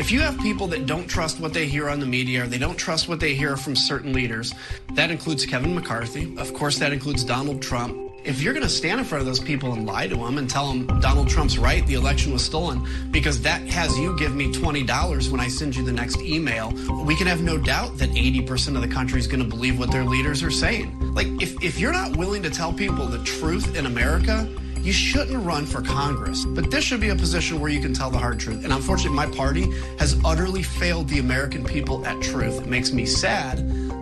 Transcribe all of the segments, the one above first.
If you have people that don't trust what they hear on the media or they don't trust what they hear from certain leaders, that includes Kevin McCarthy. Of course, that includes Donald Trump. If you're going to stand in front of those people and lie to them and tell them Donald Trump's right, the election was stolen, because that has you give me $20 when I send you the next email, we can have no doubt that 80% of the country is going to believe what their leaders are saying. Like, if, if you're not willing to tell people the truth in America, you shouldn't run for Congress. But this should be a position where you can tell the hard truth. And unfortunately, my party has utterly failed the American people at truth. It makes me sad,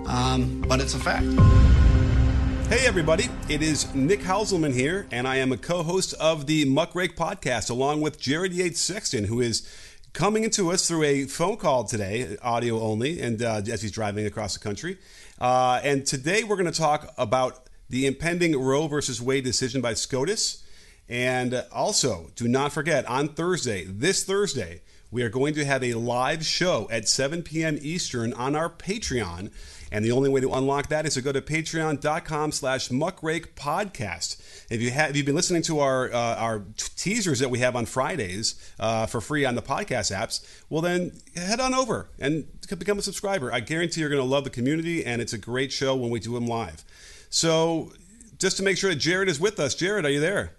um, but it's a fact. Hey, everybody. It is Nick Hauselman here, and I am a co host of the Muckrake podcast along with Jared Yates Sexton, who is coming into us through a phone call today, audio only, and uh, as he's driving across the country. Uh, and today we're going to talk about the impending Roe versus Wade decision by SCOTUS. And also, do not forget, on Thursday, this Thursday, we are going to have a live show at 7 p.m. Eastern on our Patreon. And the only way to unlock that is to go to patreon.com slash muckrake podcast. If you have, if you've been listening to our uh, our teasers that we have on Fridays uh, for free on the podcast apps, well then head on over and become a subscriber. I guarantee you're going to love the community, and it's a great show when we do them live. So just to make sure that Jared is with us, Jared, are you there?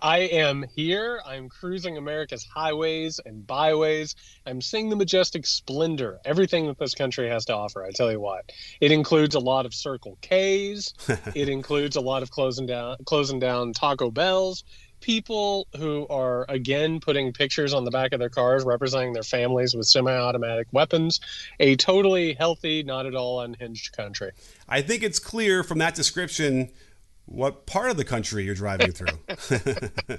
I am here. I'm cruising America's highways and byways. I'm seeing the majestic splendor, everything that this country has to offer. I tell you what, it includes a lot of Circle K's. it includes a lot of closing down, closing down Taco Bells. People who are again putting pictures on the back of their cars representing their families with semi-automatic weapons. A totally healthy, not at all unhinged country. I think it's clear from that description what part of the country you're driving through.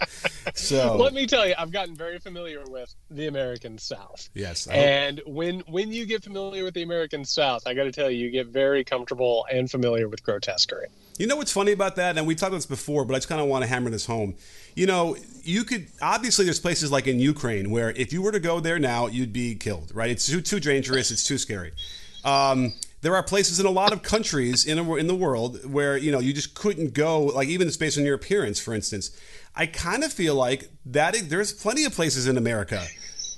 so let me tell you, I've gotten very familiar with the American South. Yes, and when when you get familiar with the American South, I got to tell you, you get very comfortable and familiar with grotesquerie. You know what's funny about that, and we talked about this before, but I just kind of want to hammer this home. You know, you could obviously there's places like in Ukraine where if you were to go there now, you'd be killed. Right? It's too too dangerous. It's too scary. Um, there are places in a lot of countries in, a, in the world where you know you just couldn't go like even based on your appearance for instance. I kind of feel like that there's plenty of places in america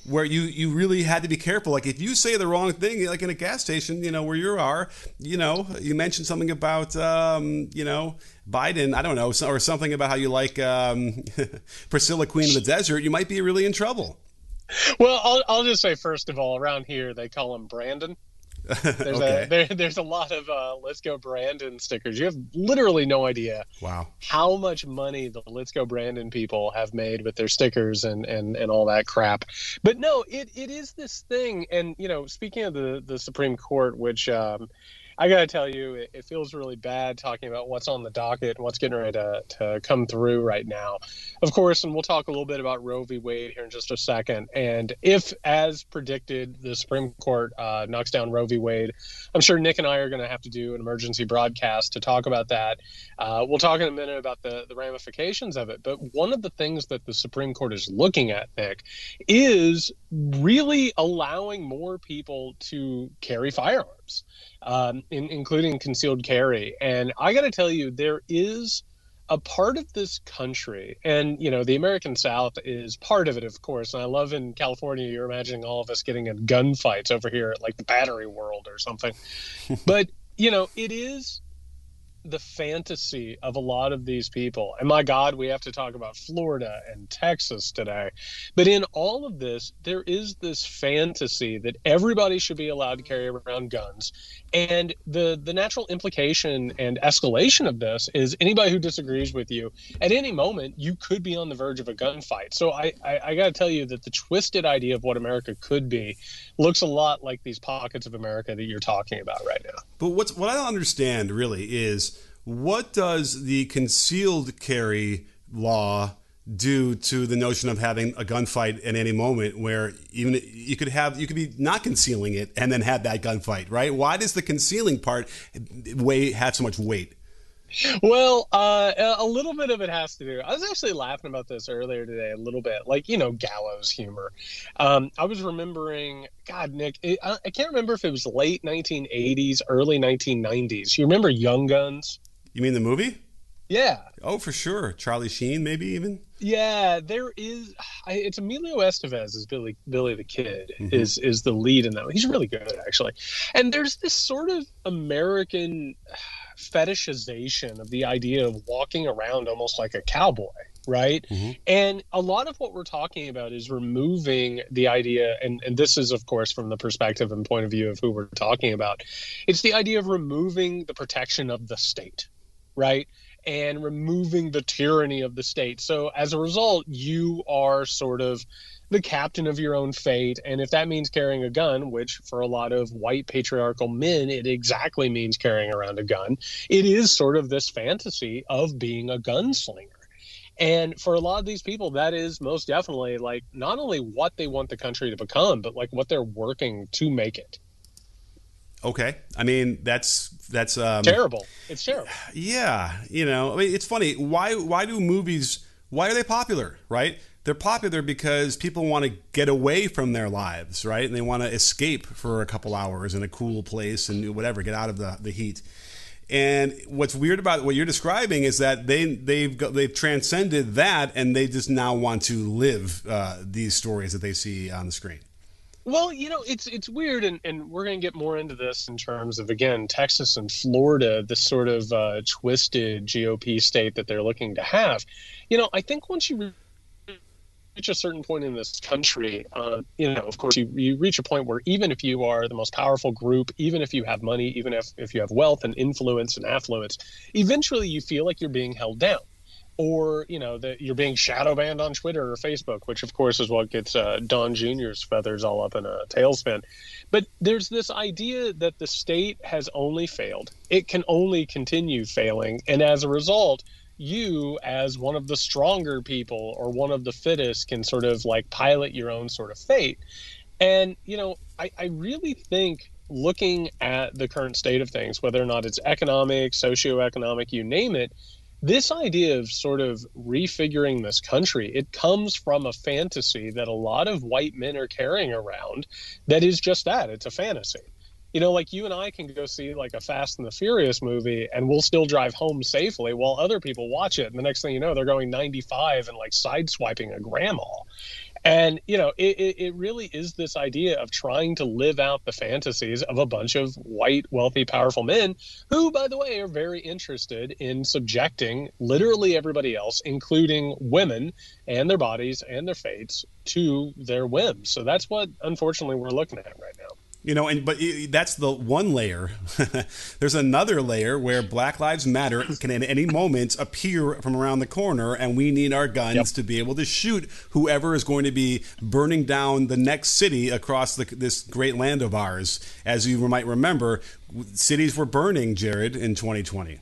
where you you really had to be careful. Like if you say the wrong thing like in a gas station you know where you are you know you mentioned something about um, you know biden i don't know or something about how you like um, priscilla queen of the desert you might be really in trouble. Well I'll, I'll just say first of all around here they call him brandon there's okay. a there, there's a lot of uh, let's go brandon stickers. You have literally no idea wow. how much money the let's go brandon people have made with their stickers and and and all that crap. But no it it is this thing. And you know speaking of the the supreme court which um I got to tell you, it, it, feels really bad talking about what's on the docket and what's getting ready to, to come through right now. Of course, and we'll talk a little bit about Roe v. Wade here in just a second. And if, as predicted, the Supreme Court uh, knocks down Roe v. Wade, I'm sure Nick and I are going to have to do an emergency broadcast to talk about that. Uh, we'll talk in a minute about the, the ramifications of it. But one of the things that the Supreme Court is looking at, Nick, is really allowing more people to carry firearms um, in, including concealed carry. And I got to tell you, there is a part of this country, and you know, the American South is part of it, of course. And I love in California, you're imagining all of us getting in gunfights over here at like the Battery World or something. but you know, it is the fantasy of a lot of these people. And my God, we have to talk about Florida and Texas today. But in all of this, there is this fantasy that everybody should be allowed to carry around guns. And the the natural implication and escalation of this is anybody who disagrees with you at any moment, you could be on the verge of a gunfight. So I, I, I got to tell you that the twisted idea of what America could be looks a lot like these pockets of America that you're talking about right now. But what's what I don't understand really is what does the concealed carry law do to the notion of having a gunfight at any moment where even you could have you could be not concealing it and then have that gunfight right why does the concealing part weigh have so much weight well, uh, a little bit of it has to do. I was actually laughing about this earlier today, a little bit, like you know, gallows humor. Um, I was remembering, God, Nick, it, I, I, can't remember if it was late 1980s, early 1990s. You remember Young Guns? You mean the movie? Yeah. Oh, for sure. Charlie Sheen, maybe even. Yeah, there is. I, it's Emilio Estevez is Billy Billy the Kid mm-hmm. is is the lead in that. He's really good actually, and there's this sort of American fetishization of the idea of walking around almost like a cowboy, right? Mm-hmm. And a lot of what we're talking about is removing the idea, and, and this is, of course, from the perspective and point of view of who we're talking about. It's the idea of removing the protection of the state, right? And removing the tyranny of the state. So as a result, you are sort of the captain of your own fate. And if that means carrying a gun, which for a lot of white patriarchal men, it exactly means carrying around a gun, it is sort of this fantasy of being a gunslinger. And for a lot of these people, that is most definitely like not only what they want the country to become, but like what they're working to make it. Okay, I mean that's that's um, terrible. It's terrible. Yeah, you know, I mean, it's funny. Why why do movies? Why are they popular? Right? They're popular because people want to get away from their lives, right? And they want to escape for a couple hours in a cool place and whatever, get out of the, the heat. And what's weird about what you're describing is that they they've got, they've transcended that, and they just now want to live uh, these stories that they see on the screen. Well, you know, it's it's weird, and, and we're going to get more into this in terms of again Texas and Florida, this sort of uh, twisted GOP state that they're looking to have. You know, I think once you reach a certain point in this country, uh, you know, of course, you, you reach a point where even if you are the most powerful group, even if you have money, even if, if you have wealth and influence and affluence, eventually you feel like you're being held down. Or, you know, that you're being shadow banned on Twitter or Facebook, which of course is what gets uh, Don Jr.'s feathers all up in a tailspin. But there's this idea that the state has only failed. It can only continue failing. And as a result, you as one of the stronger people or one of the fittest can sort of like pilot your own sort of fate and you know i, I really think looking at the current state of things whether or not it's economic socioeconomic you name it this idea of sort of refiguring this country it comes from a fantasy that a lot of white men are carrying around that is just that it's a fantasy you know, like you and I can go see like a Fast and the Furious movie and we'll still drive home safely while other people watch it. And the next thing you know, they're going 95 and like sideswiping a grandma. And, you know, it, it really is this idea of trying to live out the fantasies of a bunch of white, wealthy, powerful men who, by the way, are very interested in subjecting literally everybody else, including women and their bodies and their fates, to their whims. So that's what, unfortunately, we're looking at right now. You know, and but that's the one layer. There's another layer where Black Lives Matter can at any moment appear from around the corner, and we need our guns yep. to be able to shoot whoever is going to be burning down the next city across the, this great land of ours. As you might remember, cities were burning, Jared, in 2020.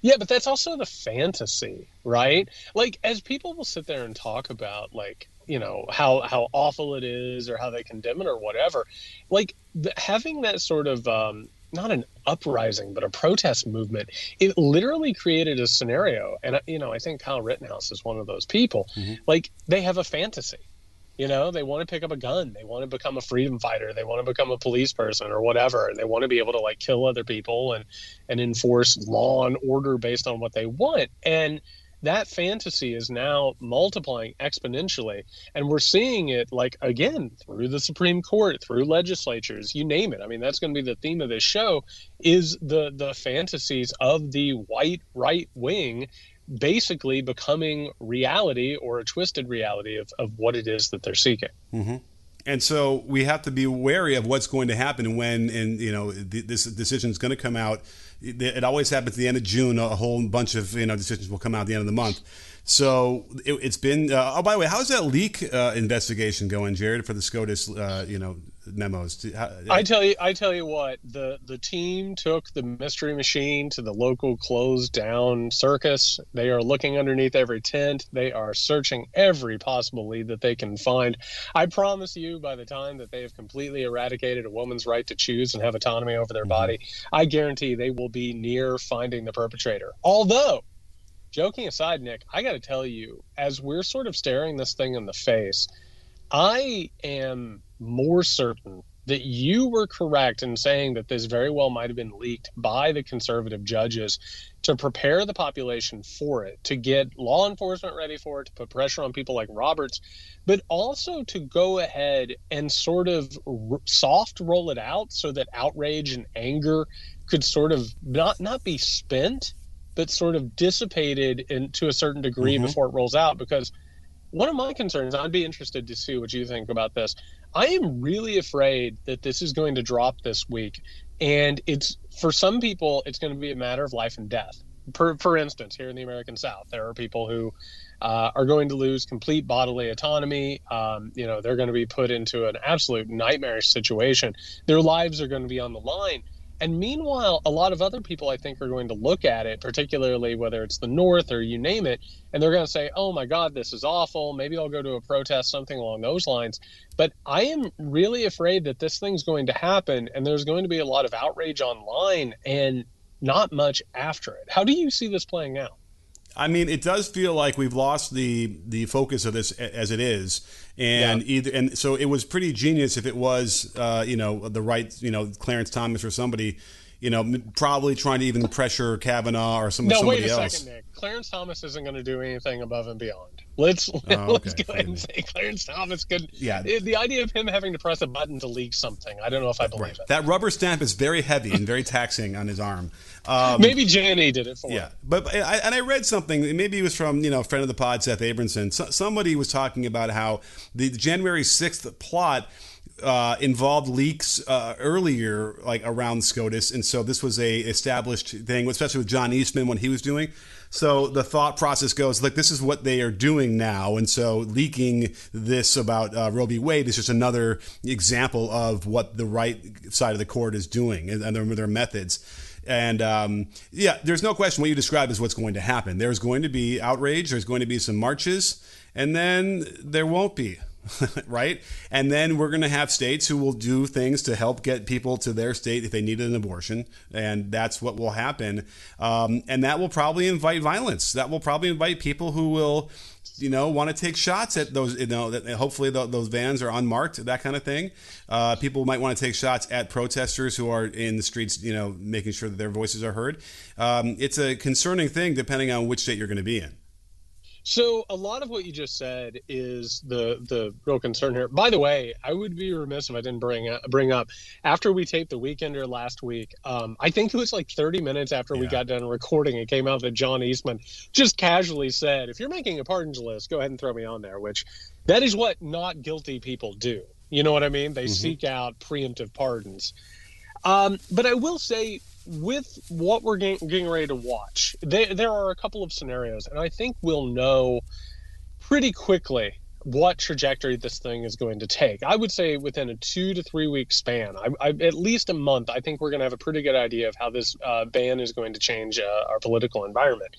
Yeah, but that's also the fantasy, right? Like, as people will sit there and talk about, like, you know how how awful it is or how they condemn it or whatever. Like the, having that sort of um, not an uprising but a protest movement it literally created a scenario. And you know i think kyle rittenhouse is one of those people. Mm-hmm. like they have a fantasy you know? They want to pick up a gun. They want to become a freedom fighter. They want to become a police person or whatever. And they want to be able to like kill other people and and enforce law and order based on what they want. And that fantasy is now multiplying exponentially and we're seeing it like again through the supreme court through legislatures you name it i mean that's going to be the theme of this show is the the fantasies of the white right wing basically becoming reality or a twisted reality of, of what it is that they're seeking mm-hmm. And so we have to be wary of what's going to happen when, and you know, this decision is going to come out it always happens at the end of June. A whole bunch of you know decisions will come out at the end of the month. So it, has been. Uh, oh, by the way, how's that leak uh, investigation going, Jared, for the SCOTUS? Uh, you know, memos. I tell you, I tell you what. The the team took the mystery machine to the local closed down circus. They are looking underneath every tent. They are searching every possible lead that they can find. I promise you, by the time that they have completely eradicated a woman's right to choose and have autonomy over their mm-hmm. body, I guarantee they will be near finding the perpetrator. Although joking aside, Nick, I got to tell you, as we're sort of staring this thing in the face, I am more certain that you were correct in saying that this very well might have been leaked by the conservative judges to prepare the population for it, to get law enforcement ready for it, to put pressure on people like Roberts, but also to go ahead and sort of soft roll it out so that outrage and anger could sort of not not be spent, but sort of dissipated in, to a certain degree mm-hmm. before it rolls out. Because one of my concerns, I'd be interested to see what you think about this. I am really afraid that this is going to drop this week, and it's for some people, it's going to be a matter of life and death. For, for instance, here in the American South, there are people who uh, are going to lose complete bodily autonomy. Um, you know, they're going to be put into an absolute nightmarish situation. Their lives are going to be on the line. And meanwhile, a lot of other people, I think, are going to look at it, particularly whether it's the North or you name it, and they're going to say, oh my God, this is awful. Maybe I'll go to a protest, something along those lines. But I am really afraid that this thing's going to happen, and there's going to be a lot of outrage online and not much after it. How do you see this playing out? I mean, it does feel like we've lost the the focus of this as it is, and yeah. either and so it was pretty genius if it was, uh, you know, the right, you know, Clarence Thomas or somebody you know, probably trying to even pressure Kavanaugh or some, no, somebody wait a else. second, Nick. Clarence Thomas isn't going to do anything above and beyond. Let's oh, okay. let's go ahead and say Clarence Thomas could. Yeah. The idea of him having to press a button to leak something, I don't know if I believe right. it. That rubber stamp is very heavy and very taxing on his arm. Um, maybe Ginni did it for yeah, him. but I, and I read something. Maybe it was from you know friend of the pod, Seth Abramson. So, somebody was talking about how the January sixth plot uh, involved leaks uh, earlier, like around SCOTUS, and so this was a established thing, especially with John Eastman when he was doing. So the thought process goes like, this is what they are doing now, and so leaking this about uh, Roe v. Wade is just another example of what the right side of the court is doing and, and their, their methods. And um, yeah, there's no question what you describe is what's going to happen. There's going to be outrage. There's going to be some marches, and then there won't be. right? And then we're going to have states who will do things to help get people to their state if they need an abortion, and that's what will happen. Um, and that will probably invite violence. That will probably invite people who will, you know, want to take shots at those. You know, that hopefully the, those vans are unmarked, that kind of thing. Uh, people might want to take shots at protesters who are in the streets, you know, making sure that their voices are heard. Um, it's a concerning thing, depending on which state you're going to be in. So a lot of what you just said is the the real concern here. By the way, I would be remiss if I didn't bring up, bring up after we taped the Weekender last week. Um, I think it was like 30 minutes after yeah. we got done recording, it came out that John Eastman just casually said, "If you're making a pardons list, go ahead and throw me on there." Which that is what not guilty people do. You know what I mean? They mm-hmm. seek out preemptive pardons. Um, but I will say with what we're getting, getting ready to watch, they, there are a couple of scenarios, and I think we'll know pretty quickly what trajectory this thing is going to take. I would say within a two to three week span, I, I, at least a month, I think we're going to have a pretty good idea of how this uh, ban is going to change uh, our political environment.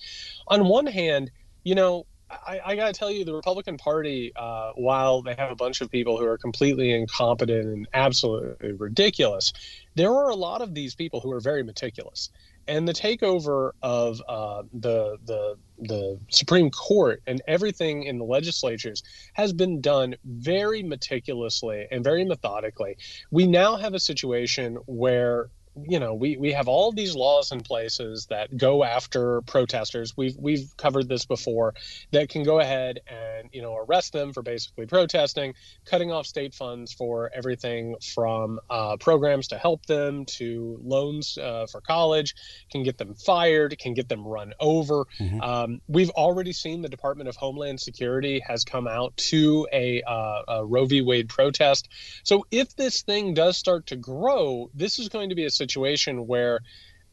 On one hand, you know, I, I got to tell you, the Republican Party, uh, while they have a bunch of people who are completely incompetent and absolutely ridiculous, there are a lot of these people who are very meticulous. And the takeover of uh, the the the Supreme Court and everything in the legislatures has been done very meticulously and very methodically. We now have a situation where you know we we have all these laws in places that go after protesters. We've we've covered this before that can go ahead and you know arrest them for basically protesting cutting off state funds for everything from uh, programs to help them to loans uh, for college can get them fired can get them run over. Mm-hmm. um, we've already seen the department of homeland security has come out to a, uh, a roe v. Wade protest. So if this thing does start to grow this is going to be a situation where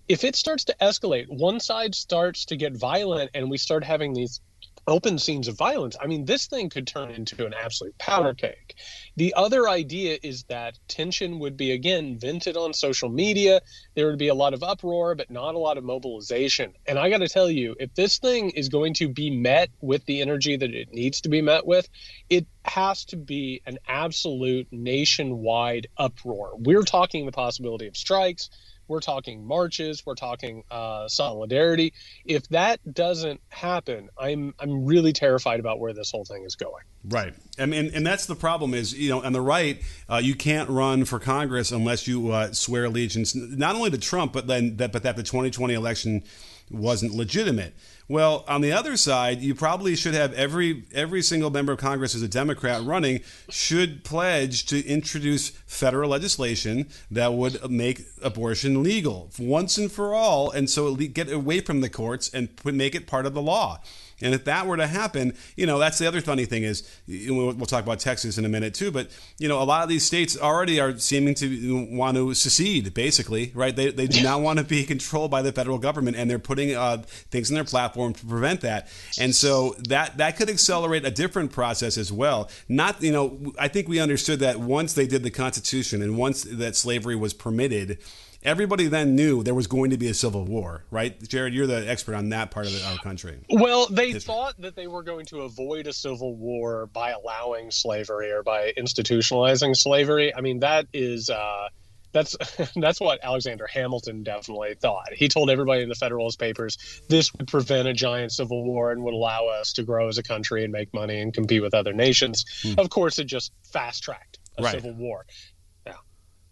if it starts to escalate, one side starts to get violent and we start having these open scenes of violence, I mean, this thing could turn into an absolute powder cake. The other idea is that tension would be, again, vented on social media. There would be a lot of uproar, but not a lot of mobilization. And I got to tell you, if this thing is going to be met with the energy that it needs to be met with, it has to be an absolute nationwide uproar. We're talking the possibility of strikes we're talking marches, we're talking uh, solidarity. If that doesn't happen, I'm I'm really terrified about where this whole thing is going. Right, I mean, and that's the problem is you know on the right, uh, you can't run for Congress unless you uh, swear allegiance not only to Trump, but then that but that the 2020 election wasn't legitimate. Well, on the other side, you probably should have every every single member of Congress as a Democrat running should pledge to introduce federal legislation that would make abortion legal once and for all, and so get away from the courts and make it part of the law. And if that were to happen, you know, that's the other funny thing is we'll, talk about Texas in a minute too. But you know, a lot of these states already are seeming to want to secede, basically, right? They, they do not want to be controlled by the federal government, and they're putting uh, things in their platform to prevent that. And so that that could accelerate a different process as well. Not, you know, I think we understood that once they did the Constitution and once that slavery was permitted everybody then knew there was going to be a civil war, right? Jared, you're the expert on that part of the, our country. Well, they History. thought that they were going to avoid a civil war by allowing slavery or by institutionalizing slavery. I mean, that is. Uh, that's that's what Alexander Hamilton definitely thought. He told everybody in the Federalist Papers this would prevent a giant civil war and would allow us to grow as a country and make money and compete with other nations. Hmm. Of course, it just fast tracked a right. civil war.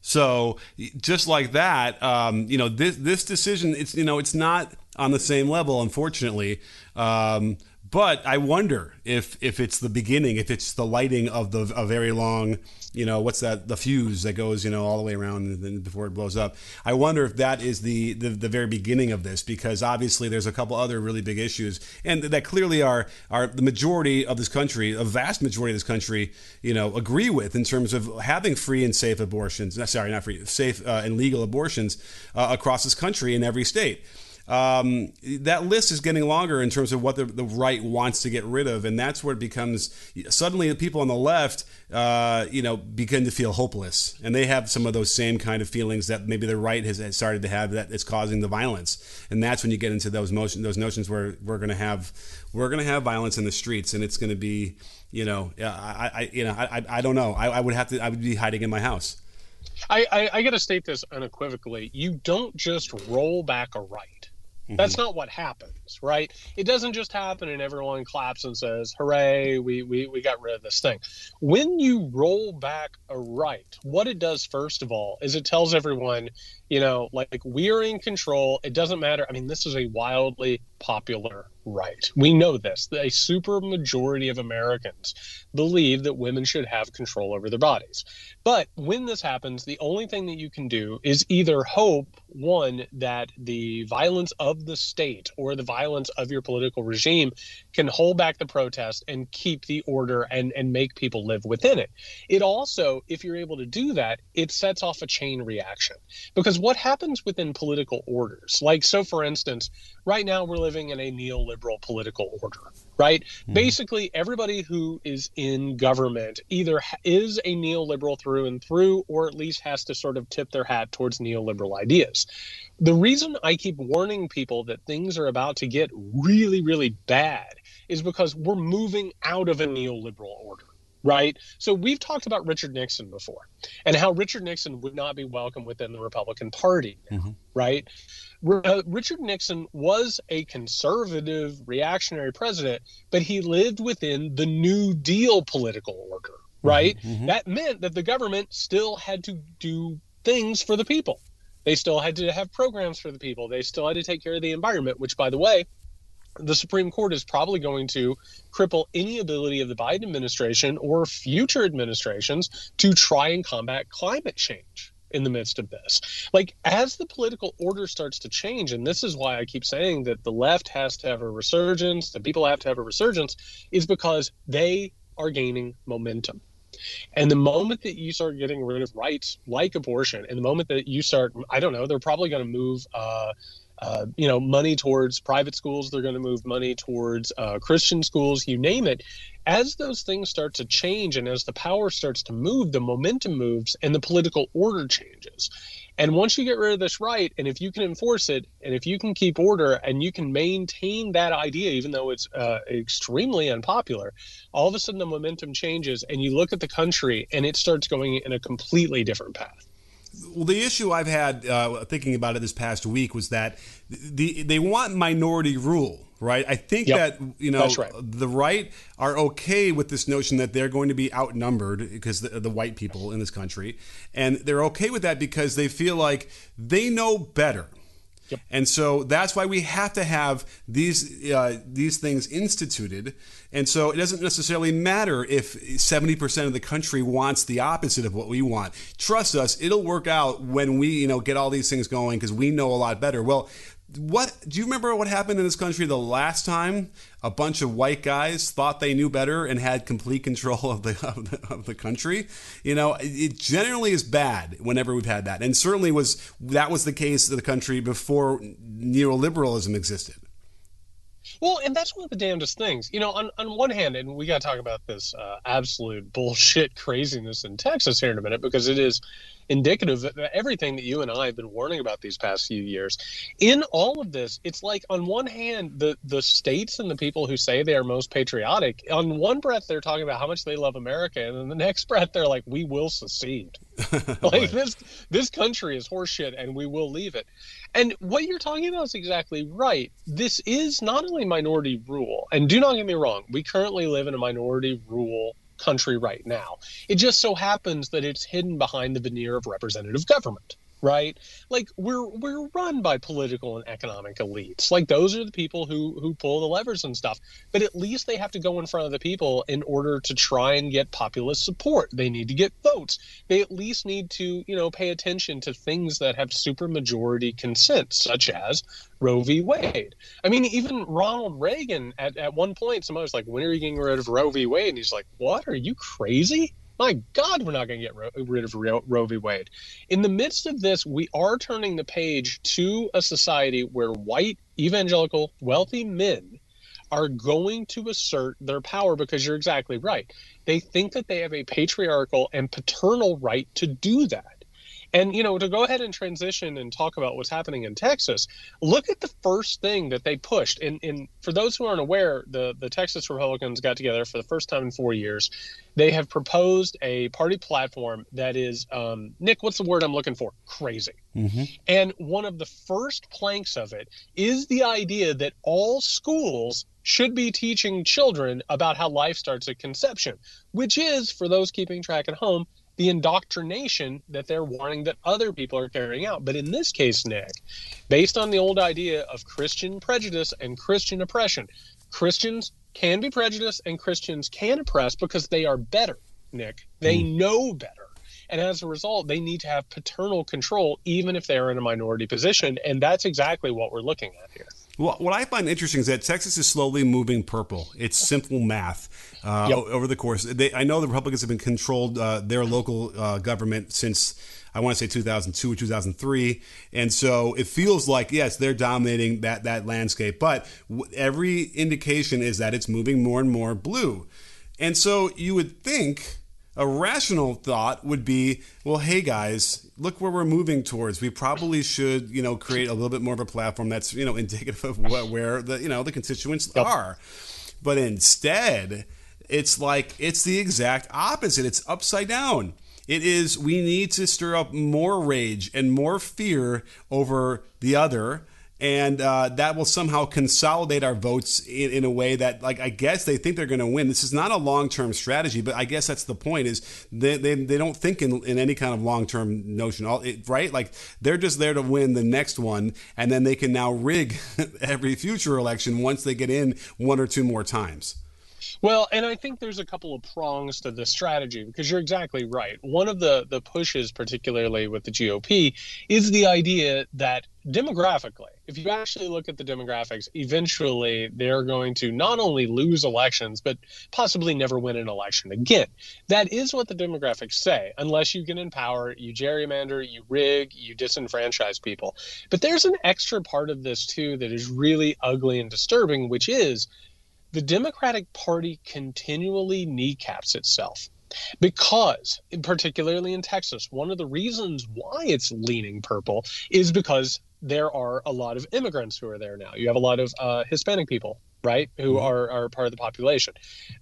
So just like that, um, you know, this this decision, it's you know, it's not on the same level, unfortunately. Um, but I wonder if if it's the beginning, if it's the lighting of the a very long you know what's that the fuse that goes you know all the way around before it blows up. I wonder if that is the, the, the very beginning of this because obviously there's a couple other really big issues and that clearly are are the majority of this country a vast majority of this country you know agree with in terms of having free and safe abortions sorry not free safe uh, and legal abortions uh, across this country in every state um, that list is getting longer in terms of what the, the, right wants to get rid of, and that's where it becomes suddenly the people on the left, uh, you know, begin to feel hopeless, and they have some of those same kind of feelings that maybe the right has, started to have that is causing the violence, and that's when you get into those motion, those notions where we're going to have we're going to have violence in the streets, and it's going to be, you know, I, I you know, I, I don't know, I, I would have to, I would be hiding in my house. I, I, I got to state this unequivocally. You don't just roll back a right. Mm-hmm. That's not what happens, right? It doesn't just happen and everyone claps and says, hooray, we, we, we got rid of this thing. When you roll back a right, what it does, first of all, is it tells everyone, you know, like we're in control. It doesn't matter. I mean, this is a wildly popular right. We know this. A super majority of Americans believe that women should have control over their bodies. But when this happens, the only thing that you can do is either hope, one, that the violence of the state or the violence of your political regime can hold back the protest and keep the order and, and make people live within it. It also, if you're able to do that, it sets off a chain reaction. Because what happens within political orders, like, so for instance, right now we're living in a neoliberal political order right? Mm-hmm. Basically, everybody who is in government either is a neoliberal through and through, or at least has to sort of tip their hat towards neoliberal ideas. The reason I keep warning people that things are about to get really, really bad is because we're moving out of a neoliberal order right? So we've talked about Richard Nixon before and how Richard Nixon would not be welcome within the Republican Party, mm-hmm. right? uh, Richard Nixon was a conservative, reactionary president, but he lived within the New Deal political order, right? Mm-hmm, mm-hmm. That meant that the government still had to do things for the people. They still had to have programs for the people. They still had to take care of the environment, which, by the way, the Supreme Court is probably going to cripple any ability of the Biden administration or future administrations to try and combat climate change in the midst of this. Like, as the political order starts to change, and this is why I keep saying that the left has to have a resurgence, the people have to have a resurgence, is because they are gaining momentum. And the moment that you start getting rid of rights like abortion, and the moment that you start, I don't know, they're probably going to move uh, uh, you know, money towards private schools. They're going to move money towards uh, Christian schools. You name it. As those things start to change, and as the power starts to move, the momentum moves, and the political order changes. And once you get rid of this right, and if you can enforce it, and if you can keep order, and you can maintain that idea, even though it's uh, extremely unpopular, all of a sudden the momentum changes, and you look at the country, and it starts going in a completely different path. Well, the issue I've had uh, thinking about it this past week was that the they want minority rule, right? I think Yep. that you know right. the right are okay with this notion that they're going to be outnumbered because the, the white people in this country, and they're okay with that because they feel like they know better. And so that's why we have to have these uh, these things instituted. And so it doesn't necessarily matter if 70% of the country wants the opposite of what we want. Trust us, it'll work out when we, you know, get all these things going because we know a lot better. Well, what do you remember what happened in this country the last time a bunch of white guys thought they knew better and had complete control of the of the, of the country. You know it, generally is bad whenever we've had that. And certainly was that was the case of the country before neoliberalism existed. Well, and that's one of the damnedest things. You know, on, on one hand, and we got to talk about this uh, absolute bullshit craziness in Texas here in a minute because it is indicative of everything that you and I have been warning about these past few years. In all of this, it's like on one hand, the the states and the people who say they are most patriotic, on one breath they're talking about how much they love America, and then the next breath they're like, "We will secede." like this this country is horseshit, and we will leave it. And what you're talking about is exactly right. This is not only minority rule, and do not get me wrong, we currently live in a minority rule country right now. It just so happens that it's hidden behind the veneer of representative government, right? Like we're we're run by political and economic elites. Like those are the people who who pull the levers and stuff. But at least they have to go in front of the people in order to try and get populist support. They need to get votes. They at least need to, you know, pay attention to things that have supermajority consent, such as Roe v. Wade. I mean, even Ronald Reagan at, at one point, somebody was like, When are you getting rid of Roe v. Wade? And he's like, What? Are you crazy? My God, we're not going to get ro- rid of Ro- Roe v. Wade. In the midst of this, we are turning the page to a society where white, evangelical, wealthy men are going to assert their power because you're exactly right. They think that they have a patriarchal and paternal right to do that. And you know, to go ahead and transition and talk about what's happening in Texas, look at the first thing that they pushed. And, and for those who aren't aware, the the Texas Republicans got together for the first time in four years. They have proposed a party platform that is, um, Nick, what's the word I'm looking for? Crazy. And one of the first planks of it is the idea that all schools should be teaching children about how life starts at conception, which is, for those keeping track at home, the indoctrination that they're warning that other people are carrying out. But in this case, Nick, based on the old idea of Christian prejudice and Christian oppression, Christians can be prejudiced and Christians can oppress because they are better, Nick. They hmm. know better. And as a result, they need to have paternal control, even if they're in a minority position. And that's exactly what we're looking at here. Well, what I find interesting is that Texas is slowly moving purple. It's simple math uh, Yep. over the course. They, I know the Republicans have been controlled uh, their local uh, government since I want to say 2002 or 2003, and so it feels like yes, they're dominating that that landscape. But w- every indication is that it's moving more and more blue, and so you would think a rational thought would be, well, hey guys, look where we're moving towards. We probably should, you know, create a little bit more of a platform that's, you know, indicative of what, where the, you know, the constituents are. But instead, it's like it's the exact opposite. It's upside down. It is we need to stir up more rage and more fear over the other and uh, that will somehow consolidate our votes in, in a way that like i guess they think they're going to win. This is not a long-term strategy but i guess that's the point is they, they, they don't think in, in any kind of long-term notion. All it, right? Like they're just there to win the next one and then they can now rig every future election once they get in one or two more times. Well, and I think there's a couple of prongs to this strategy because you're exactly right. One of the the pushes, particularly with the GOP, is the idea that demographically, if you actually look at the demographics, eventually they're going to not only lose elections but possibly never win an election again. That is what the demographics say, unless you get in power, you gerrymander, you rig, you disenfranchise people. But there's an extra part of this too that is really ugly and disturbing, which is the Democratic Party continually kneecaps itself because, particularly in Texas, one of the reasons why it's leaning purple is because there are a lot of immigrants who are there now. You have a lot of uh, Hispanic people right? Who mm-hmm. are, are part of the population.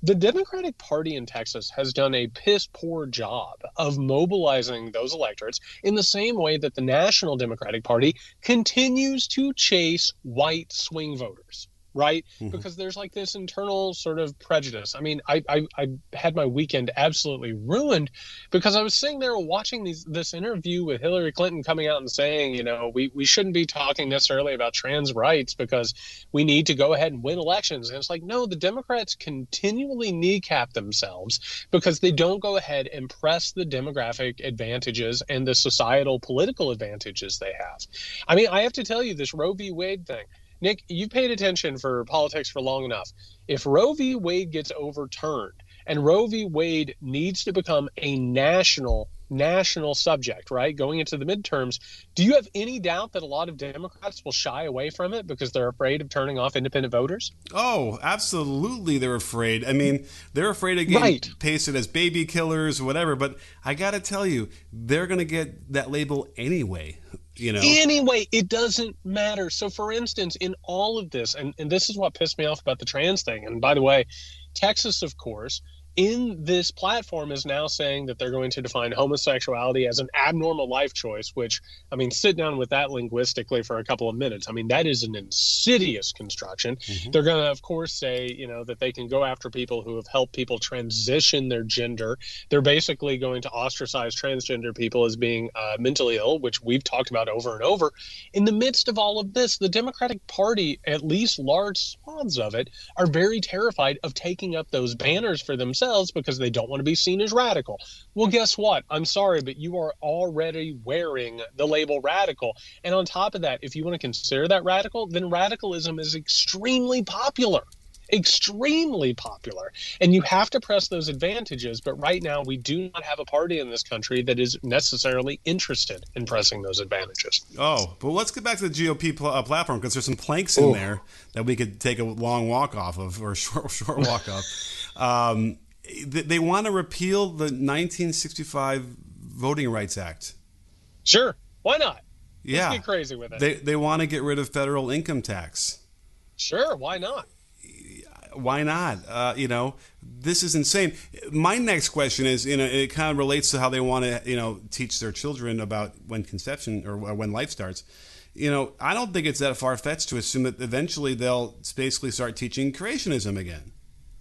The Democratic Party in Texas has done a piss poor job of mobilizing those electorates in the same way that the National Democratic Party continues to chase white swing voters right? Mm-hmm. Because there's like this internal sort of prejudice. I mean, I, I, I had my weekend absolutely ruined because I was sitting there watching these this interview with Hillary Clinton coming out and saying, you know, we, we shouldn't be talking necessarily about trans rights because we need to go ahead and win elections. And it's like, no, the Democrats continually kneecap themselves because they don't go ahead and press the demographic advantages and the societal political advantages they have. I mean, I have to tell you this Roe v. Wade thing. Nick, you've paid attention for politics for long enough. If Roe v. Wade gets overturned and Roe v. Wade needs to become a national national subject, right? Going into the midterms, do you have any doubt that a lot of Democrats will shy away from it because they're afraid of turning off independent voters? Oh, absolutely, they're afraid. I mean, they're afraid of getting right. pasted as baby killers or whatever. But I got to tell you, they're going to get that label anyway you know. Anyway it doesn't matter. So for instance in all of this and, and this is what pissed me off about the trans thing. And by the way texas of course in this platform is now saying that they're going to define homosexuality as an abnormal life choice, which, I mean, sit down with that linguistically for a couple of minutes. I mean, that is an insidious construction. Mm-hmm. They're going to, of course, say, you know, that they can go after people who have helped people transition their gender. They're basically going to ostracize transgender people as being uh, mentally ill, which we've talked about over and over. In the midst of all of this, the Democratic Party, at least large swaths of it, are very terrified of taking up those banners for themselves themselves because they don't want to be seen as radical. Well, guess what? I'm sorry, but you are already wearing the label radical. And on top of that, if you want to consider that radical, then radicalism is extremely popular extremely popular. And you have to press those advantages. But right now, we do not have a party in this country that is necessarily interested in pressing those advantages. Oh, but let's get back to the GOP pl- uh, platform because there's some planks in Ooh. there that we could take a long walk off of or a short, short walk off. Um, they want to repeal the 1965 Voting Rights Act. Sure, why not? Yeah, Let's get crazy with it. They they want to get rid of federal income tax. Sure, why not? Why not? Uh, you know, this is insane. My next question is, you know, it kind of relates to how they want to, you know, teach their children about when conception or when life starts. You know, I don't think it's that far fetched to assume that eventually they'll basically start teaching creationism again.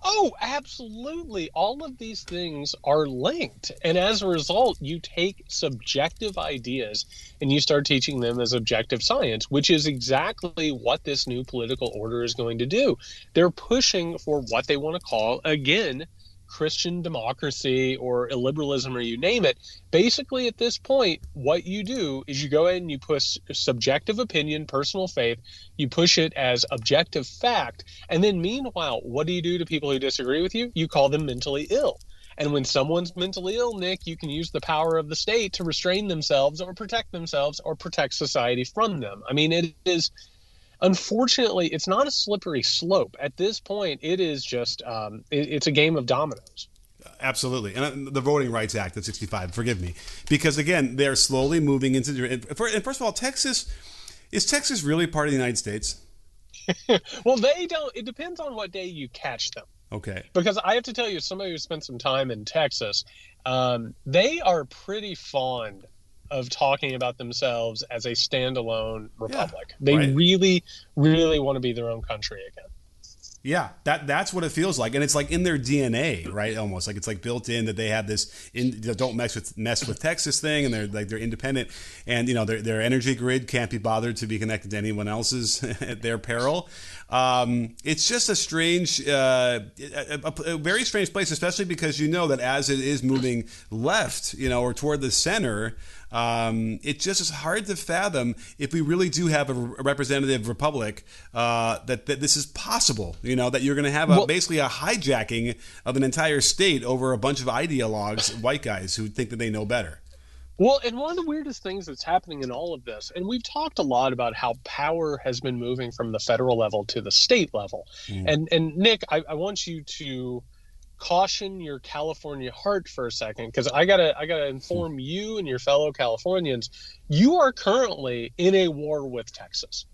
Oh, absolutely. All of these things are linked. And as a result, you take subjective ideas and you start teaching them as objective science, which is exactly what this new political order is going to do. They're pushing for what they want to call, again, Christian democracy or illiberalism or you name it. Basically, at this point, what you do is you go in and you push subjective opinion, personal faith, you push it as objective fact. And then, meanwhile, what do you do to people who disagree with you? You call them mentally ill. And when someone's mentally ill, Nick, you can use the power of the state to restrain themselves or protect themselves or protect society from them. I mean, it is unfortunately, it's not a slippery slope. At this point, it is just um, it, it's a game of dominoes. Absolutely, and uh, the Voting Rights Act of '65. Forgive me, because again, they're slowly moving into. And first of all, Texas is Texas really part of the United States? well, they don't. It depends on what day you catch them. Okay. Because I have to tell you, somebody who spent some time in Texas, um, they are pretty fond of talking about themselves as a standalone republic. Yeah, they right. really, really want to be their own country again. Yeah, that that's what it feels like, and it's like in their DNA, right? Almost like it's like built in that they have this in, don't mess with mess with Texas thing, and they're like they're independent, and you know their their energy grid can't be bothered to be connected to anyone else's at their peril. Um, it's just a strange, uh, a, a, a, very strange place, especially because you know that as it is moving left, you know, or toward the center. Um, it just is hard to fathom if we really do have a, representative republic uh, that, that this is possible. You know that you're going to have a, well, basically a hijacking of an entire state over a bunch of ideologues, white guys who think that they know better. Well, and one of the weirdest things that's happening in all of this, and we've talked a lot about how power has been moving from the federal level to the state level. Mm. And and Nick, I, I want you to caution your California heart for a second because I gotta I gotta inform you and your fellow Californians you are currently in a war with Texas.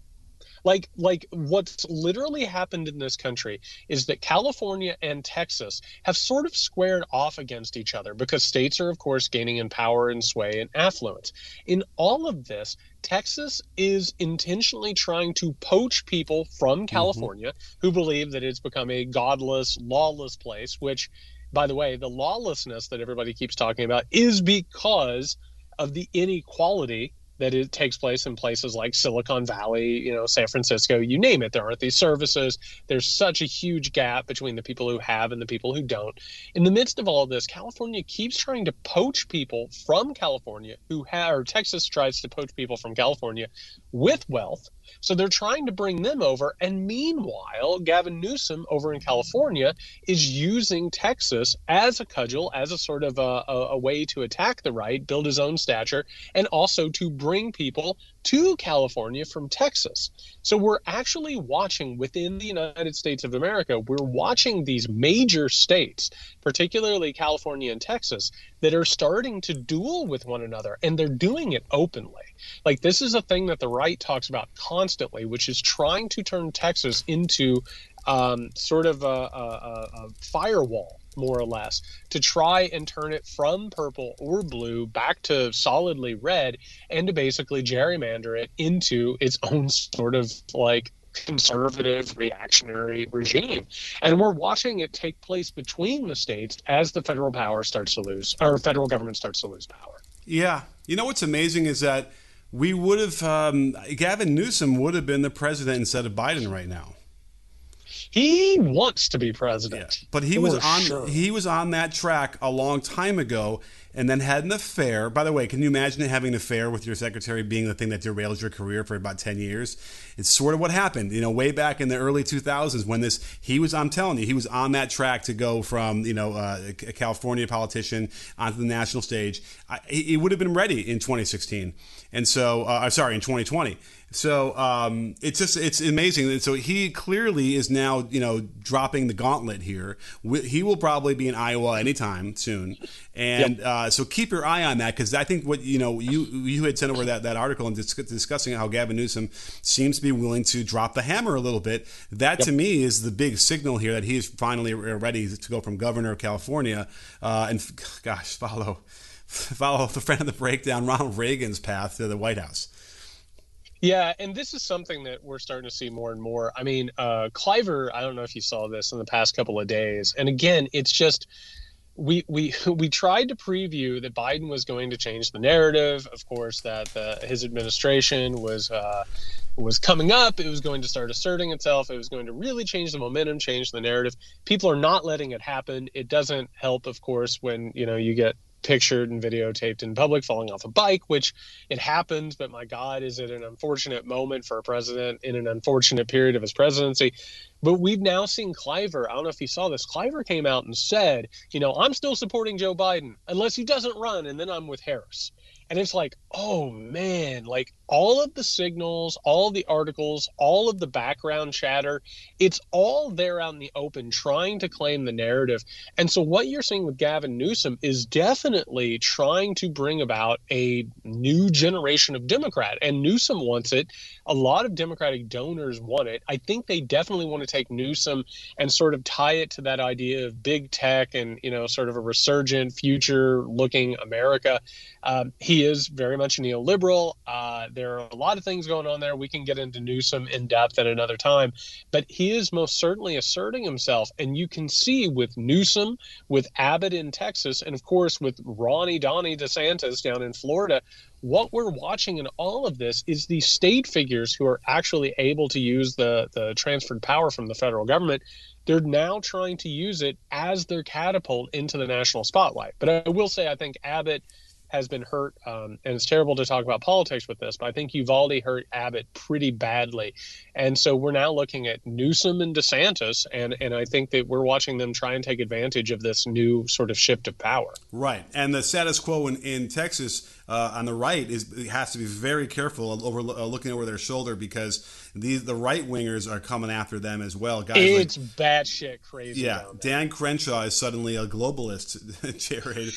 Like like what's literally happened in this country is that California and Texas have sort of squared off against each other because states are of course gaining in power and sway and affluence. In all of this, Texas is intentionally trying to poach people from mm-hmm. California mm-hmm. who believe that it's become a godless, lawless place, which by the way, the lawlessness that everybody keeps talking about is because of the inequality that it takes place in places like Silicon Valley, you know, San Francisco, you name it. There aren't these services. There's such a huge gap between the people who have and the people who don't. In the midst of all of this, California keeps trying to poach people from California who have, or Texas tries to poach people from California with wealth so they're trying to bring them over. And meanwhile, Gavin Newsom over in California is using Texas as a cudgel, as a sort of a, a, a way to attack the right, build his own stature, and also to bring people to California from Texas. So we're actually watching within the United States of America, we're watching these major states, particularly California and Texas, that are starting to duel with one another and they're doing it openly. Like this is a thing that the right talks about constantly, which is trying to turn Texas into um, sort of a, a, a firewall more or less, to try and turn it from purple or blue back to solidly red and to basically gerrymander it into its own sort of like conservative reactionary regime. And we're watching it take place between the states as the federal power starts to lose or federal government starts to lose power. Yeah. You know what's amazing is that we would have um, gavin newsom would have been the president instead of biden right now he wants to be president. Yeah, but he was on sure. he was on that track a long time ago and then had an affair. By the way, can you imagine having an affair with your secretary being the thing that derails your career for about 10 years? It's sort of what happened, you know, way back in the early 2000s when this, he was, I'm telling you, he was on that track to go from, you know, uh, a California politician onto the national stage. I, he would have been ready in 2016. And so, uh, sorry, in 2020. So um, it's just it's amazing. And so he clearly is now you know dropping the gauntlet here. He will probably be in Iowa anytime soon, and yep. uh, so keep your eye on that because I think what you know you you had sent over that that article and dis- discussing how Gavin Newsom seems to be willing to drop the hammer a little bit. That yep. to me is the big signal here that he is finally ready to go from governor of California uh, and gosh follow follow the friend of the breakdown Ronald Reagan's path to the White House. Yeah, and this is something that we're starting to see more and more. I mean, uh, Clyburn, I don't know if you saw this in the past couple of days. And again, it's just we we we tried to preview that Biden was going to change the narrative. Of course, that the, his administration was uh, was coming up. It was going to start asserting itself. It was going to really change the momentum, change the narrative. People are not letting it happen. It doesn't help, of course, when you know you get pictured and videotaped in public falling off a bike, which it happens, but my God, is it an unfortunate moment for a president in an unfortunate period of his presidency? But we've now seen Clyburn. I don't know if you saw this. Clyburn came out and said, you know, I'm still supporting Joe Biden unless he doesn't run, and then I'm with Harris. And it's like, oh man, like all of the signals, all the articles, all of the background chatter, it's all there out in the open trying to claim the narrative. And so what you're seeing with Gavin Newsom is definitely trying to bring about a new generation of Democrat. And Newsom wants it. A lot of Democratic donors want it. I think they definitely want to take Newsom and sort of tie it to that idea of big tech and, you know, sort of a resurgent, future looking America. Um, he is very much a neoliberal. Uh, there are a lot of things going on there. We can get into Newsom in depth at another time, but he is most certainly asserting himself. And you can see with Newsom, with Abbott in Texas, and of course with Ronnie Donnie DeSantis down in Florida, what we're watching in all of this is the state figures who are actually able to use the, the transferred power from the federal government they're now trying to use it as their catapult into the national spotlight. But I will say, I think Abbott has been hurt, um, and it's terrible to talk about politics with this, but I think Uvalde hurt Abbott pretty badly, and so we're now looking at Newsom and DeSantis, and and I think that we're watching them try and take advantage of this new sort of shift of power. Right, and the status quo in, in Texas uh, on the right is has to be very careful over uh, looking over their shoulder because these the right wingers are coming after them as well. Guys, it's like, batshit crazy. Yeah, Dan Crenshaw is suddenly a globalist, Jared,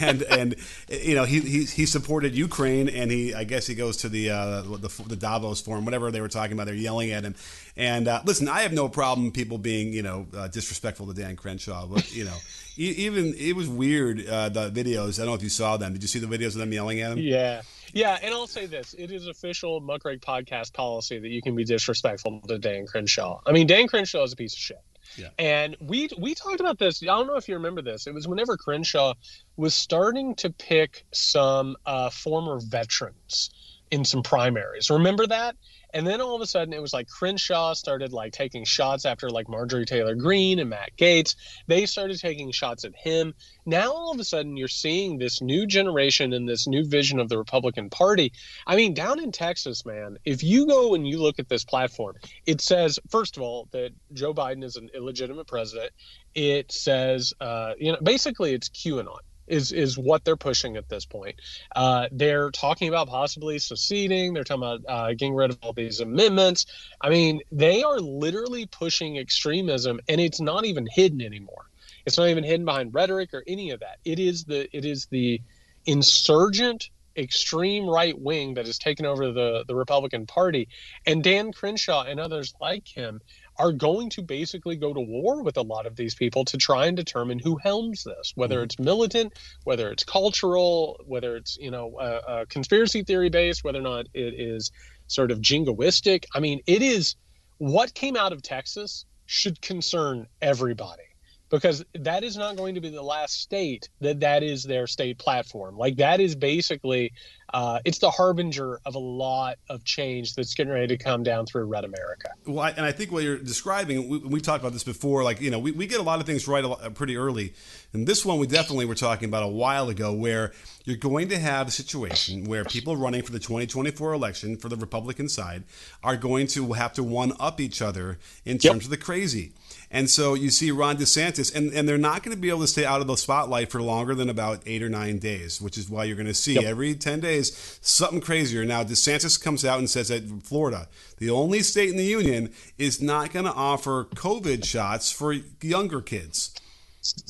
and and you know, he, he he supported Ukraine, and he I guess he goes to the uh, the, the Davos forum, whatever they were talking about. They're yelling at him. And uh, listen, I have no problem people being you know uh, disrespectful to Dan Crenshaw, but you know, even it was weird uh, the videos. I don't know if you saw them. Did you see the videos of them yelling at him? Yeah. Yeah, and I'll say this: it is official Muckrake podcast policy that you can be disrespectful to Dan Crenshaw. I mean, Dan Crenshaw is a piece of shit. Yeah. And we we talked about this. I don't know if you remember this. It was whenever Crenshaw was starting to pick some uh, former veterans in some primaries. Remember that? And then all of a sudden, it was like Crenshaw started like taking shots after like Marjorie Taylor Greene and Matt Gaetz. They started taking shots at him. Now all of a sudden, you're seeing this new generation and this new vision of the Republican Party. I mean, down in Texas, man, if you go and you look at this platform, it says first of all that Joe Biden is an illegitimate president. It says, uh, you know, basically it's QAnon is is what they're pushing at this point. Uh, they're talking about possibly seceding. They're talking about uh, getting rid of all these amendments. I mean, they are literally pushing extremism, and it's not even hidden anymore. It's not even hidden behind rhetoric or any of that. It is the it is the insurgent extreme right wing that has taken over the, the Republican Party. And Dan Crenshaw and others like him are going to basically go to war with a lot of these people to try and determine who helms this, whether mm-hmm. it's militant, whether it's cultural, whether it's you know a, a conspiracy theory based, whether or not it is sort of jingoistic. I mean, it is what came out of Texas should concern everybody because that is not going to be the last state that that is their state platform. Like that is basically, uh, it's the harbinger of a lot of change that's getting ready to come down through Red America. Well, I, and I think what you're describing, we, we talked about this before. Like you know, we, we get a lot of things right lot, pretty early, and this one we definitely were talking about a while ago, where you're going to have a situation where people running for the 2024 election for the Republican side are going to have to one up each other in terms yep. of the crazy. And so you see Ron DeSantis, and, and they're not going to be able to stay out of the spotlight for longer than about eight or nine days, which is why you're going to see yep. every 10 days something crazier. Now, DeSantis comes out and says that Florida, the only state in the union, is not going to offer COVID shots for younger kids.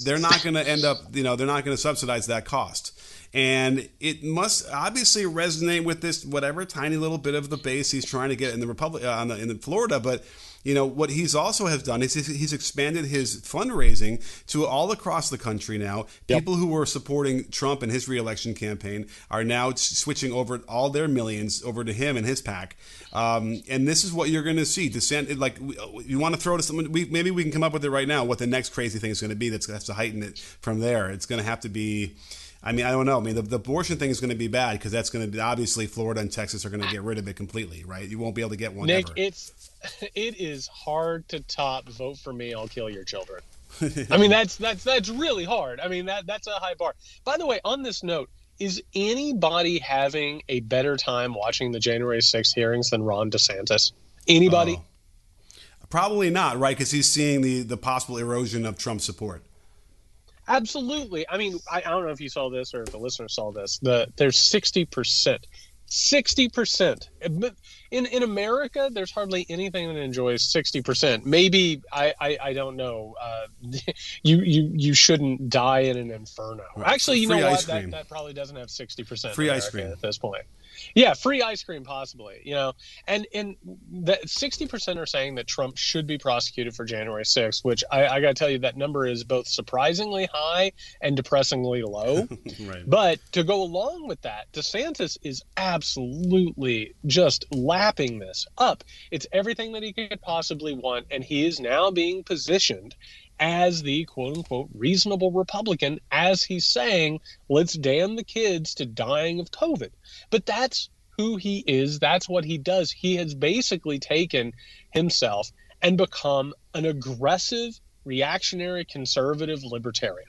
They're not going to end up, you know, they're not going to subsidize that cost and it must obviously resonate with this whatever tiny little bit of the base he's trying to get in the republic uh, the, in Florida. But you know what he's also has done is he's expanded his fundraising to all across the country now. Yep. People who were supporting Trump and his reelection campaign are now switching over all their millions over to him and his PAC. Um, and this is what you're going to see. Descent, like you want to throw to someone. We, maybe we can come up with it right now. What the next crazy thing is going to be that's going to have to heighten it from there. It's going to have to be. I mean, I don't know. I mean, the, the abortion thing is going to be bad because that's going to be obviously Florida and Texas are going to get rid of it completely, right? You won't be able to get one. Nick, ever. it's it is hard to top. Vote for me, I'll kill your children. I mean, that's that's that's really hard. I mean, that that's a high bar. By the way, on this note, is anybody having a better time watching the January 6th hearings than Ron DeSantis? Anybody? Oh. Probably not, right? Because he's seeing the the possible erosion of Trump support. Absolutely. I mean, I, I, don't know if you saw this or if the listener saw this. The there's sixty percent, sixty percent. In in America, there's hardly anything that enjoys sixty percent. Maybe I, I, I don't know. Uh, you you you shouldn't die in an inferno. Actually, you Free know what? That, that probably doesn't have sixty percent. Free ice cream at this point. Yeah, free ice cream possibly. You know, and and that sixty percent are saying that Trump should be prosecuted for January 6th, which I, I got to tell you that number is both surprisingly high and depressingly low. right. But to go along with that, DeSantis is absolutely just lapping this up. It's everything that he could possibly want, and he is now being positioned as the quote unquote reasonable Republican as he's saying, let's damn the kids to dying of COVID. But that's who he is. That's what he does. He has basically taken himself and become an aggressive, reactionary, conservative libertarian.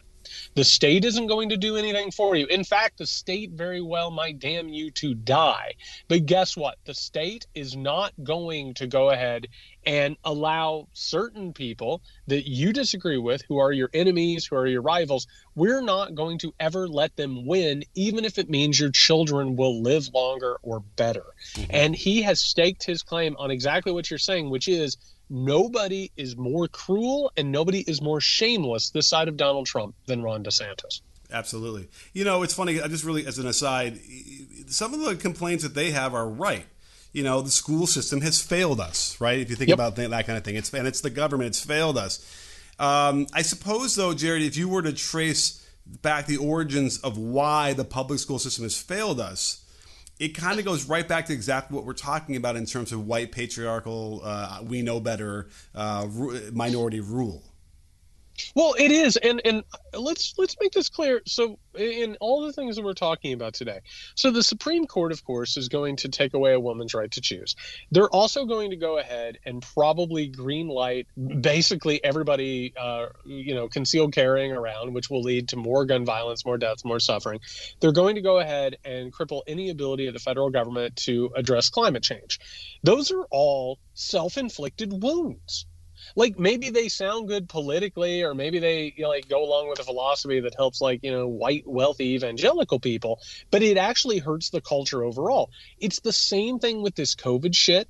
The state isn't going to do anything for you. In fact, the state very well might damn you to die. But guess what? The state is not going to go ahead and allow certain people that you disagree with, who are your enemies, who are your rivals, we're not going to ever let them win, even if it means your children will live longer or better. Mm-hmm. And he has staked his claim on exactly what you're saying, which is nobody is more cruel and nobody is more shameless this side of Donald Trump than Ron DeSantis. Absolutely. You know, it's funny. I just really, as an aside, some of the complaints that they have are right. You know, the school system has failed us, right? If you think yep. about that kind of thing, it's and it's the government. It's failed us. Um, I suppose, though, Jared, if you were to trace back the origins of why the public school system has failed us, it kind of goes right back to exactly what we're talking about in terms of white patriarchal, uh, we know better, uh, minority rule. Well, it is, and and let's let's make this clear. So, in all the things that we're talking about today, so the Supreme Court, of course, is going to take away a woman's right to choose. They're also going to go ahead and probably green light basically everybody, uh, you know, concealed carrying around, which will lead to more gun violence, more deaths, more suffering. They're going to go ahead and cripple any ability of the federal government to address climate change. Those are all self-inflicted wounds like maybe they sound good politically or maybe they you know, like go along with a philosophy that helps like you know white wealthy evangelical people but it actually hurts the culture overall. It's the same thing with this covid shit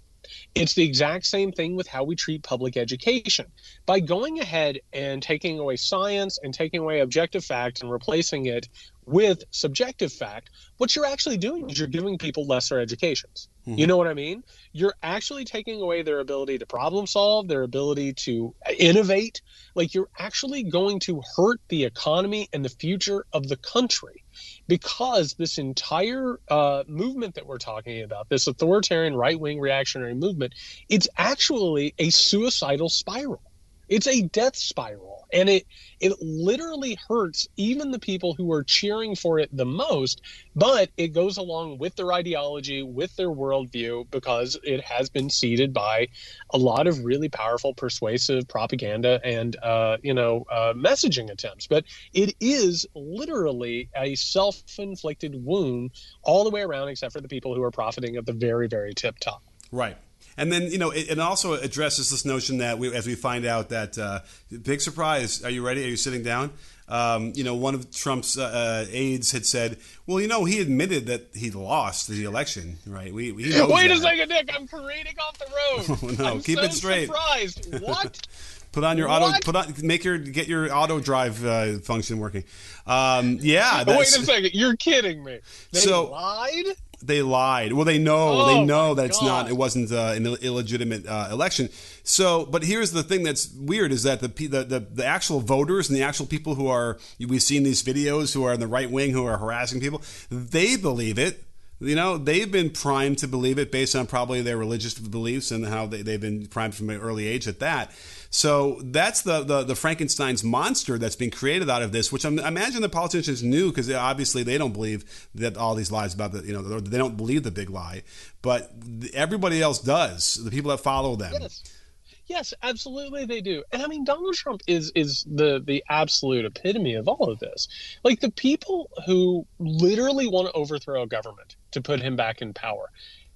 it's the exact same thing with how we treat public education. By going ahead and taking away science and taking away objective fact and replacing it with subjective fact, what you're actually doing is you're giving people lesser educations. Mm-hmm. You know what I mean? You're actually taking away their ability to problem solve, their ability to innovate. Like you're actually going to hurt the economy and the future of the country because this entire uh, movement that we're talking about, this authoritarian right wing reactionary movement, it's actually a suicidal spiral. It's a death spiral, and it it literally hurts even the people who are cheering for it the most. But it goes along with their ideology, with their worldview, because it has been seeded by a lot of really powerful, persuasive propaganda and uh, you know uh, messaging attempts. But it is literally a self-inflicted wound all the way around, except for the people who are profiting at the very, very tip top. Right. And then you know it, it also addresses this notion that we, as we find out that uh, big surprise. Are you ready? Are you sitting down? Um, you know, one of Trump's uh, uh, aides had said, "Well, you know, he admitted that he lost the election, right? We, we wait that. a second, Nick. I'm careening off the road. no, I'm keep so it straight. Surprised. What? Put on your what? auto. Put on. Make your get your auto drive uh, function working. Um, yeah. Wait a second. You're kidding me. They so lied they lied. Well, they know oh, they know that it's God. not. It wasn't uh, an illegitimate uh, election. So, but here's the thing that's weird is that the, the, the the actual voters and the actual people who are we've seen these videos who are in the right wing who are harassing people, they believe it. You know, they've been primed to believe it based on probably their religious beliefs and how they, they've been primed from an early age at that. So that's the, the, the Frankenstein's monster that's being created out of this, which I'm, I imagine the politicians knew because obviously they don't believe that all these lies about the you know they don't believe the big lie, but everybody else does. The people that follow them. Yes. Yes, absolutely they do. And I mean Donald Trump is is the the absolute epitome of all of this. Like the people who literally want to overthrow a government to put him back in power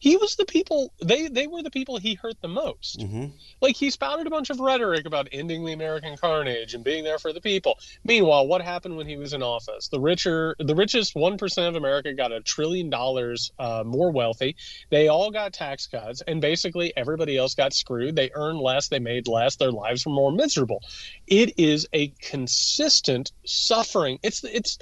he was the people they they were the people he hurt the most. Mm-hmm. like he spouted a bunch of rhetoric about ending the american carnage and being there for the people. Meanwhile what happened when he was in office? The richer the richest 1% of america got a trillion dollars uh, more wealthy. They all got tax cuts and basically everybody else got screwed. They earned less they made less their lives were more miserable. It is a consistent suffering. It's it's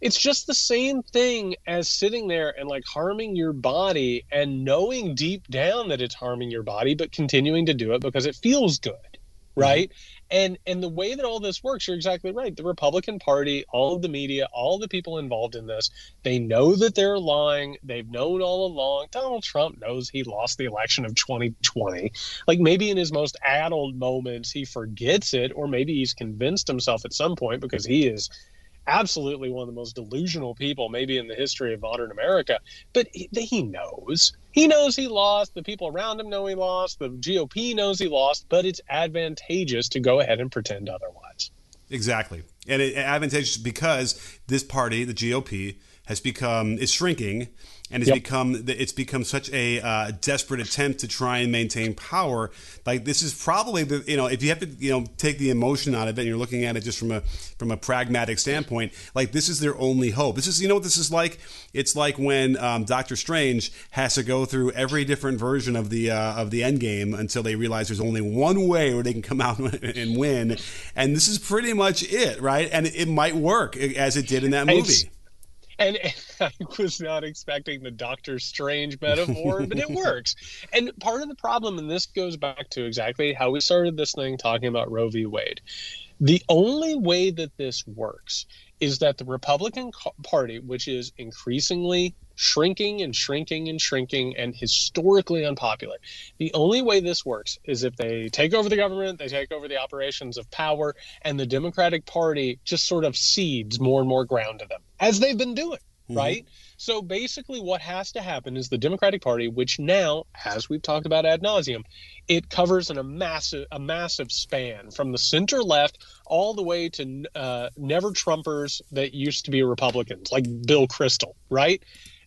it's just the same thing as sitting there and like harming your body and knowing deep down that it's harming your body but continuing to do it because it feels good mm-hmm. right mm-hmm. and and the way that all this works you're exactly right the republican party all of the media all the people involved in this they know that they're lying they've known all along donald trump knows he lost the election of 2020 like maybe in his most addled moments he forgets it or maybe he's convinced himself at some point because he is absolutely one of the most delusional people maybe in the history of modern America. But he, he, knows. He knows he lost. The people around him know he lost. The GOP knows he lost. But it's advantageous to go ahead and pretend otherwise. Exactly, and it advantageous because this party, the GOP, has become is shrinking and it's yep. become it's become such a uh, desperate attempt to try and maintain power. Like this is probably the you know if you have to you know take the emotion out of it, and you're looking at it just from a from a pragmatic standpoint. Like this is their only hope. This is you know what this is like. It's like when um, Doctor Strange has to go through every different version of the uh, of the end game until they realize there's only one way where they can come out and win, and this is pretty much it, right? And it might work as it did in that movie. And, and, I was not expecting the Doctor Strange metaphor, but it works. And part of the problem, and this goes back to exactly how we started this thing talking about Roe v. Wade. The only way that this works is that the Republican Party, which is increasingly shrinking and shrinking and shrinking and historically unpopular. The only way this works is if they take over the government, they take over the operations of power, and the Democratic Party just sort of cedes more and more ground to them, as they've been doing, mm-hmm. right? So basically, what has to happen is the Democratic Party, which now, as we've talked about ad nauseum, it covers in a massive a massive span from the center left all the way to uh, never Trumpers that used to be Republicans, like Bill Kristol, right?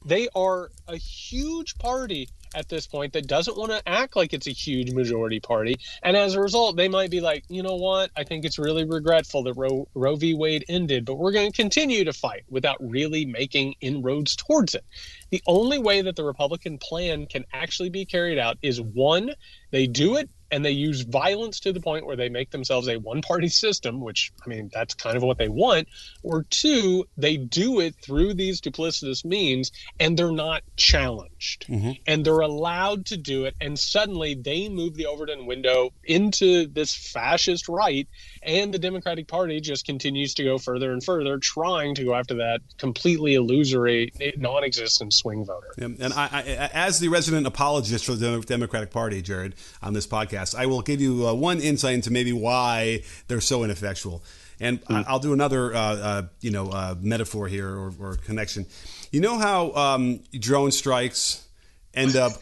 They are a huge party at this point that doesn't want to act like it's a huge majority party. And as a result, they might be like, you know what? I think it's really regretful that Roe, Roe v. Wade ended, but we're going to continue to fight without really making inroads towards it. The only way that the Republican plan can actually be carried out is one, they do it and they use violence to the point where they make themselves a one party system, which, I mean, that's kind of what they want. Or two, they do it through these duplicitous means and they're not challenged. Mm-hmm. And they're allowed to do it. And suddenly they move the Overton window into this fascist right. And the Democratic Party just continues to go further and further, trying to go after that completely illusory, non existent swing voter. And I, I, as the resident apologist for the Democratic Party, Jared, on this podcast, I will give you uh, one insight into maybe why they're so ineffectual. And mm. I'll do another, uh, uh, you know, uh, metaphor here or, or, connection. You know how um, drone strikes end up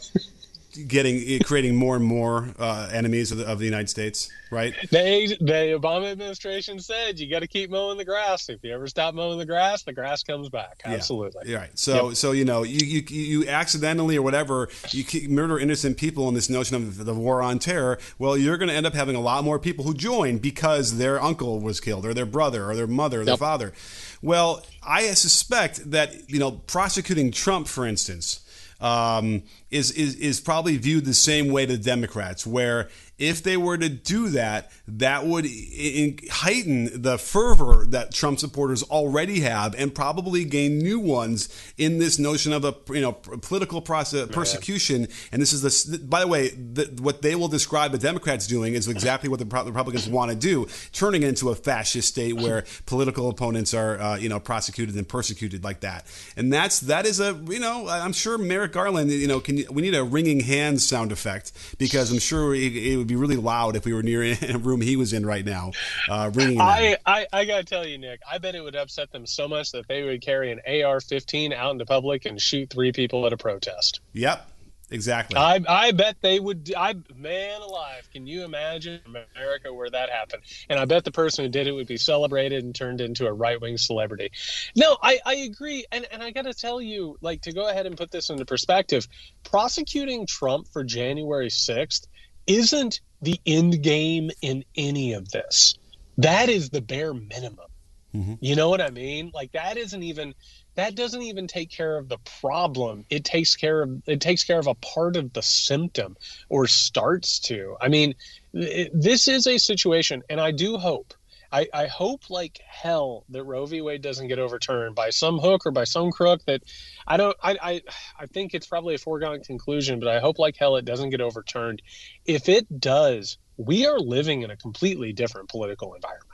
getting creating more and more uh, enemies of the, of the, United States, right? They, the Obama administration said you got to keep mowing the grass. If you ever stop mowing the grass, the grass comes back. Absolutely. Yeah. Right. So, yep. so you know, you, you you accidentally or whatever you murder innocent people in this notion of the war on terror. Well, you're going to end up having a lot more people who join because their uncle was killed, or their brother, or their mother, or their yep. father. Well, I suspect that you know prosecuting Trump, for instance um, is, is is probably viewed the same way to Democrats, where if they were to do that, that would in, heighten the fervor that Trump supporters already have, and probably gain new ones in this notion of a you know political process persecution. And this is the by the way, the, what they will describe the Democrats doing is exactly what the Republicans want to do, turning it into a fascist state where political opponents are uh, you know prosecuted and persecuted like that. And that's that is a you know I'm sure Merrick Garland you know can we need a wringing hands sound effect because I'm sure it, it would be really loud if we were near a room he was in right now, uh, wringing. I, I, I gotta tell you, Nick, I bet it would upset them so much that they would carry an AR-15 out into public and shoot three people at a protest. Yep. Exactly. I, I bet they would. I man alive, can you imagine America where that happened? And I bet the person who did it would be celebrated and turned into a right wing celebrity. No, I, I agree, and and I got to tell you, like to go ahead and put this into perspective, prosecuting Trump for January sixth isn't the end game in any of this. That is the bare minimum. Mm-hmm. You know what I mean? Like that isn't even that doesn't even take care of the problem. It takes care of it takes care of a part of the symptom or starts to. I mean, it, this is a situation and I do hope I, I hope like hell that Roe v. Wade doesn't get overturned by some hook or by some crook that I don't I, I I think it's probably a foregone conclusion, but I hope like hell it doesn't get overturned. If it does, we are living in a completely different political environment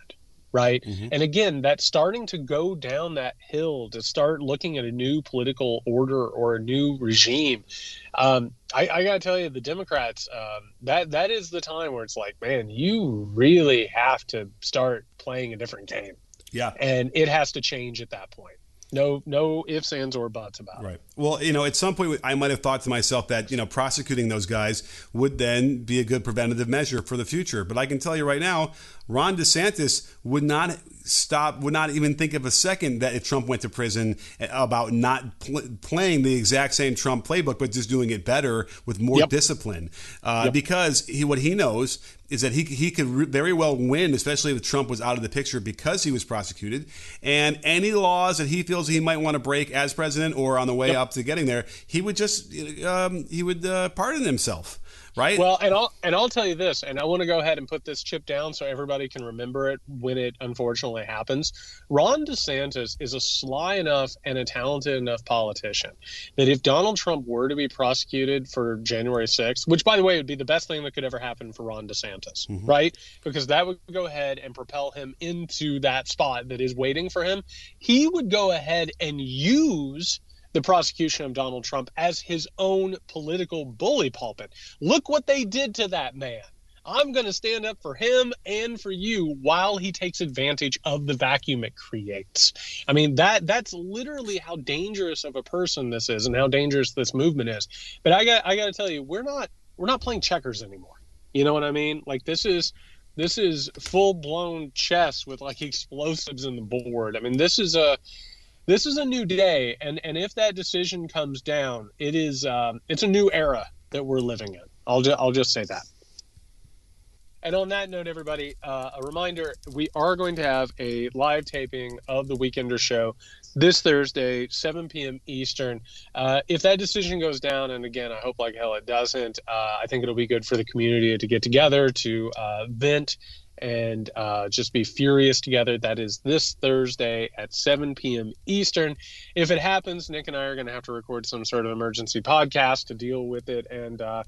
right? Mm-hmm. And again, that starting to go down that hill to start looking at a new political order or a new regime. Um, I, I got to tell you, the Democrats, um, that that is the time where it's like, man, you really have to start playing a different game. Yeah, and it has to change at that point. No, no ifs, ands, or buts about it. Right. Well, you know, at some point, I might have thought to myself that you know prosecuting those guys would then be a good preventative measure for the future. But I can tell you right now, Ron DeSantis would not stop, would not even think of a second that if Trump went to prison about not pl- playing the exact same Trump playbook, but just doing it better with more yep. discipline. Uh, yep. Because he, what he knows is that he, he could re- very well win, especially if Trump was out of the picture because he was prosecuted. And any laws that he feels he might want to break as president or on the way yep. up to getting there, he would just um, he would uh, pardon himself right? Well, and I'll and I'll tell you this, and I want to go ahead and put this chip down so everybody can remember it when it unfortunately happens. Ron DeSantis is a sly enough and a talented enough politician that if Donald Trump were to be prosecuted for January 6th, which by the way would be the best thing that could ever happen for Ron DeSantis, mm-hmm. right? Because that would go ahead and propel him into that spot that is waiting for him. He would go ahead and use the prosecution of Donald Trump as his own political bully pulpit. Look what they did to that man. I'm going to stand up for him and for you while he takes advantage of the vacuum it creates. I mean that that's literally how dangerous of a person this is and how dangerous this movement is. But I got I got to tell you, we're not we're not playing checkers anymore. You know what I mean? Like this is this is full blown chess with like explosives in the board. I mean, this is a this is a new day, and and if that decision comes down, it is um, it's a new era that we're living in. I'll ju- I'll just say that. And on that note, everybody, uh, a reminder: we are going to have a live taping of the Weekender Show this Thursday, 7 p.m. Eastern. Uh, if that decision goes down, and again, I hope like hell it doesn't, uh, I think it'll be good for the community to get together to uh, vent and uh, just be furious together. That is this Thursday at 7 p.m. Eastern. If it happens, Nick and I are going to have to record some sort of emergency podcast to deal with it. And uh,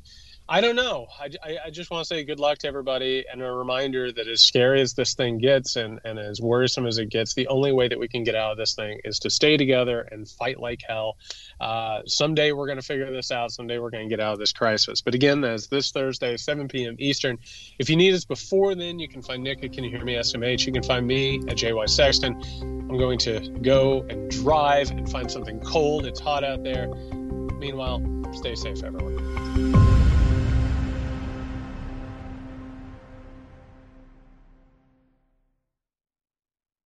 I don't know. I, I, I just want to say good luck to everybody and a reminder that as scary as this thing gets and, and as worrisome as it gets, the only way that we can get out of this thing is to stay together and fight like hell. Uh, someday we're going to figure this out. Someday we're going to get out of this crisis. But again, as this Thursday, 7 p.m. Eastern. If you need us before then, you can find Nick at Can You Hear Me SMH. You can find me at JY Sexton. I'm going to go and drive and find something cold. It's hot out there. Meanwhile, stay safe, everyone.